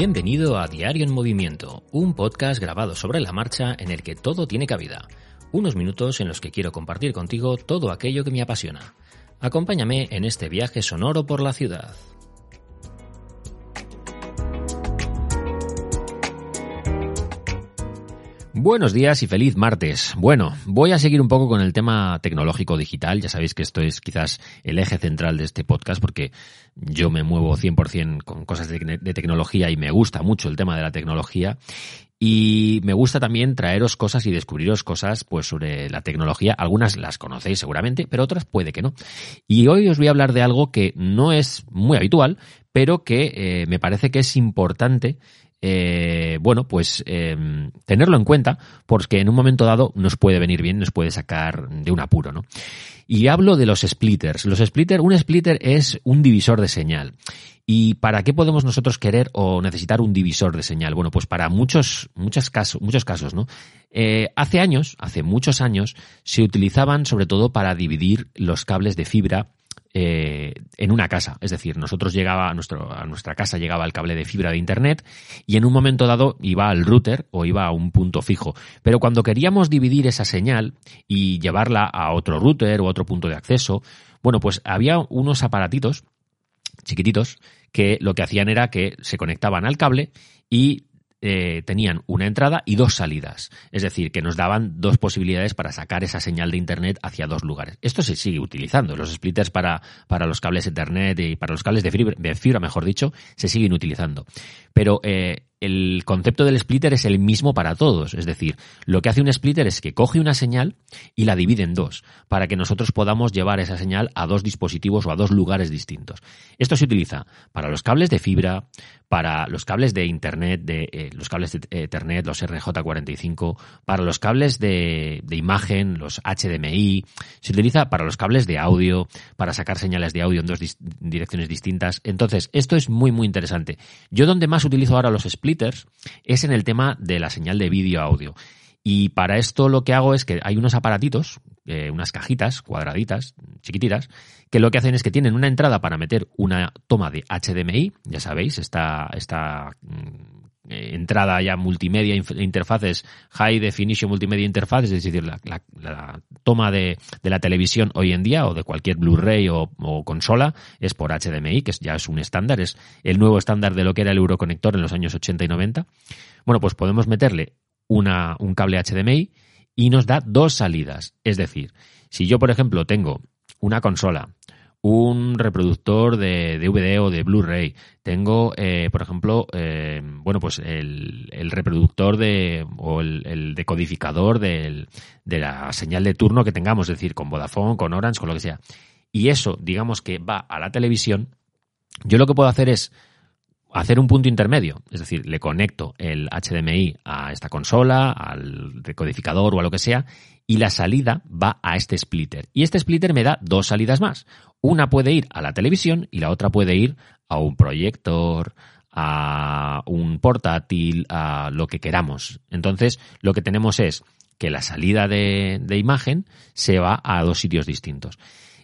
Bienvenido a Diario en Movimiento, un podcast grabado sobre la marcha en el que todo tiene cabida. Unos minutos en los que quiero compartir contigo todo aquello que me apasiona. Acompáñame en este viaje sonoro por la ciudad. Buenos días y feliz martes. Bueno, voy a seguir un poco con el tema tecnológico digital. Ya sabéis que esto es quizás el eje central de este podcast porque yo me muevo 100% con cosas de, tecnología y me gusta mucho el tema de la tecnología. Y me gusta también traeros cosas y descubriros cosas pues sobre la tecnología. Algunas las conocéis seguramente, pero otras puede que no. Y hoy os voy a hablar de algo que no es muy habitual, pero que eh, me parece que es importante eh, bueno, pues eh, tenerlo en cuenta, porque en un momento dado nos puede venir bien, nos puede sacar de un apuro, ¿no? Y hablo de los splitters. Los splitters, un splitter es un divisor de señal. ¿Y para qué podemos nosotros querer o necesitar un divisor de señal? Bueno, pues para muchos, muchos casos, muchos casos, ¿no? Eh, hace años, hace muchos años, se utilizaban sobre todo para dividir los cables de fibra eh, en una casa. Es decir, nosotros llegaba a, nuestro, a nuestra casa llegaba el cable de fibra de internet y en un momento dado iba al router o iba a un punto fijo. Pero cuando queríamos dividir esa señal y llevarla a otro router o otro punto de acceso, bueno, pues había unos aparatitos chiquititos que lo que hacían era que se conectaban al cable y eh, tenían una entrada y dos salidas. Es decir, que nos daban dos posibilidades para sacar esa señal de Internet hacia dos lugares. Esto se sigue utilizando. Los splitters para, para los cables Ethernet y para los cables de fibra, de fibra mejor dicho, se siguen utilizando. Pero eh, el concepto del splitter es el mismo para todos. Es decir, lo que hace un splitter es que coge una señal y la divide en dos, para que nosotros podamos llevar esa señal a dos dispositivos o a dos lugares distintos. Esto se utiliza para los cables de fibra, para los cables de Internet, de, eh, los cables de Ethernet, los RJ45, para los cables de, imagen, los HDMI, se utiliza para los cables de audio, para sacar señales de audio en dos direcciones distintas. Entonces, esto es muy, muy interesante. Yo donde más utilizo ahora los splitters es en el tema de la señal de vídeo-audio. Y para esto lo que hago es que hay unos aparatitos, eh, unas cajitas cuadraditas, chiquititas, que lo que hacen es que tienen una entrada para meter una toma de HDMI, ya sabéis, esta, esta mm, eh, entrada ya multimedia, interfaces, High Definition Multimedia Interface, es decir, la toma de, de, la televisión hoy en día o de cualquier Blu-ray o, o, consola es por HDMI, que ya es un estándar, es el nuevo estándar de lo que era el Euroconector en los años 80 y 90. Bueno, pues podemos meterle una, un cable HDMI y nos da dos salidas. Es decir, si yo, por ejemplo, tengo una consola, un reproductor de DVD o de Blu-ray, tengo, eh, por ejemplo, eh, bueno, pues el, reproductor de, o el, el decodificador del, de la señal de turno que tengamos, es decir, con Vodafone, con Orange, con lo que sea. Y eso, digamos que va a la televisión, yo lo que puedo hacer es hacer un punto intermedio, es decir, le conecto el HDMI a esta consola, al decodificador o a lo que sea, y la salida va a este splitter. Y este splitter me da dos salidas más. Una puede ir a la televisión y la otra puede ir a un proyector, a un portátil, a lo que queramos. Entonces, lo que tenemos es que la salida de, de imagen se va a dos sitios distintos.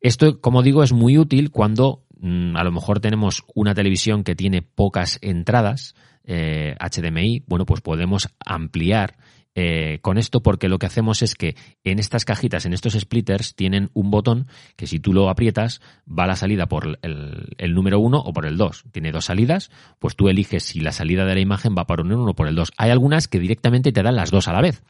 Esto, como digo, es muy útil cuando a lo mejor tenemos una televisión que tiene pocas entradas eh, HDMI. Bueno, pues podemos ampliar eh, con esto porque lo que hacemos es que en estas cajitas, en estos splitters, tienen un botón que si tú lo aprietas va la salida por el, número 1 o por el 2. Tiene dos salidas, pues tú eliges si la salida de la imagen va por el 1 o por el 2. Hay algunas que directamente te dan las dos a la vez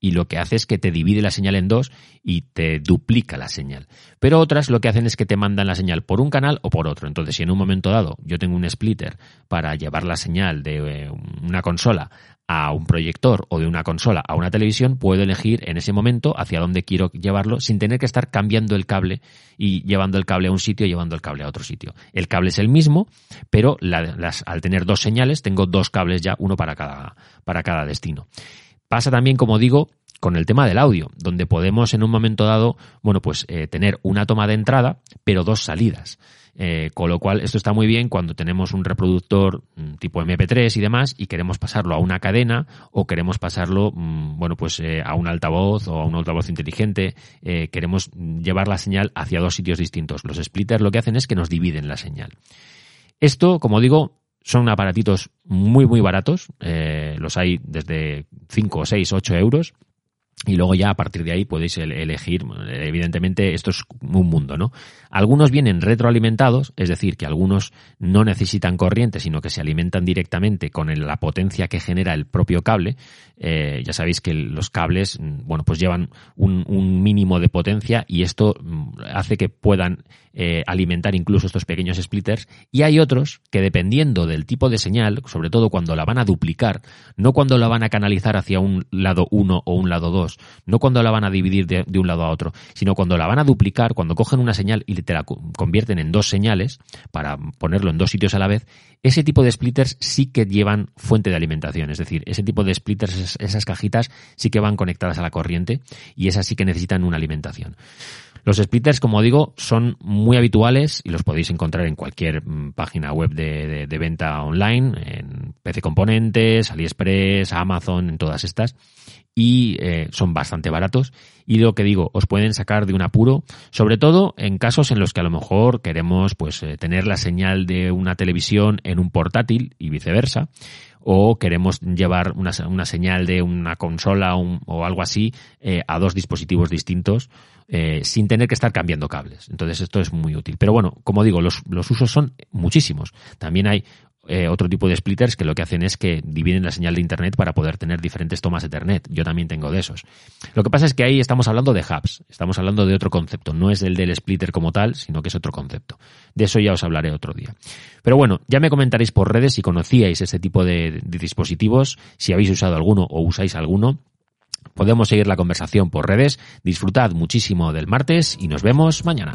y lo que hace es que te divide la señal en dos y te duplica la señal. Pero otras lo que hacen es que te mandan la señal por un canal o por otro. Entonces, si en un momento dado yo tengo un splitter para llevar la señal de una consola a un proyector o de una consola a una televisión, puedo elegir en ese momento hacia dónde quiero llevarlo sin tener que estar cambiando el cable y llevando el cable a un sitio y llevando el cable a otro sitio. El cable es el mismo, pero al tener dos señales tengo dos cables ya, uno para cada, para cada destino. Pasa también, como digo, con el tema del audio, donde podemos en un momento dado, bueno, pues eh, tener una toma de entrada, pero dos salidas. Eh, con lo cual, esto está muy bien cuando tenemos un reproductor mm, tipo MP3 y demás y queremos pasarlo a una cadena o queremos pasarlo, mm, bueno, pues eh, a un altavoz o a un altavoz inteligente. Eh, queremos llevar la señal hacia dos sitios distintos. Los splitters lo que hacen es que nos dividen la señal. Esto, como digo, son aparatitos muy, muy baratos. los hay desde 5, 6, 8 euros y luego ya a partir de ahí podéis elegir, evidentemente esto es un mundo, ¿no? Algunos vienen retroalimentados, es decir, que algunos no necesitan corriente, sino que se alimentan directamente con la potencia que genera el propio cable. Eh, ya sabéis que los cables, mm, bueno, pues llevan un, mínimo de potencia y esto mm, hace que puedan eh, alimentar incluso estos pequeños splitters. Y hay otros que dependiendo del tipo de señal, sobre todo cuando la van a duplicar, no cuando la van a canalizar hacia un lado 1 o un lado 2, no cuando la van a dividir de, un lado a otro, sino cuando la van a duplicar, cuando cogen una señal y te la convierten en dos señales para ponerlo en dos sitios a la vez, ese tipo de splitters sí que llevan fuente de alimentación. Es decir, ese tipo de splitters, esas cajitas, sí que van conectadas a la corriente y esas sí que necesitan una alimentación. Los splitters, como digo, son muy habituales y los podéis encontrar en cualquier mm, página web de, venta online, en PC Componentes, AliExpress, Amazon, en todas estas. Y eh, son bastante baratos. Y lo que digo, os pueden sacar de un apuro, sobre todo en casos en los que a lo mejor queremos pues eh, tener la señal de una televisión en un portátil y viceversa o queremos llevar una, una señal de una consola o algo así eh, a dos dispositivos distintos eh, sin tener que estar cambiando cables. Entonces esto es muy útil. Pero bueno, como digo, los, los usos son muchísimos. También hay eh, otro tipo de splitters que lo que hacen es que dividen la señal de Internet para poder tener diferentes tomas Ethernet. Yo también tengo de esos. Lo que pasa es que ahí estamos hablando de hubs, estamos hablando de otro concepto. No es el del splitter como tal, sino que es otro concepto. De eso ya os hablaré otro día. Pero bueno, ya me comentaréis por redes si conocíais este tipo de, de dispositivos, si habéis usado alguno o usáis alguno. Podemos seguir la conversación por redes. Disfrutad muchísimo del martes y nos vemos mañana.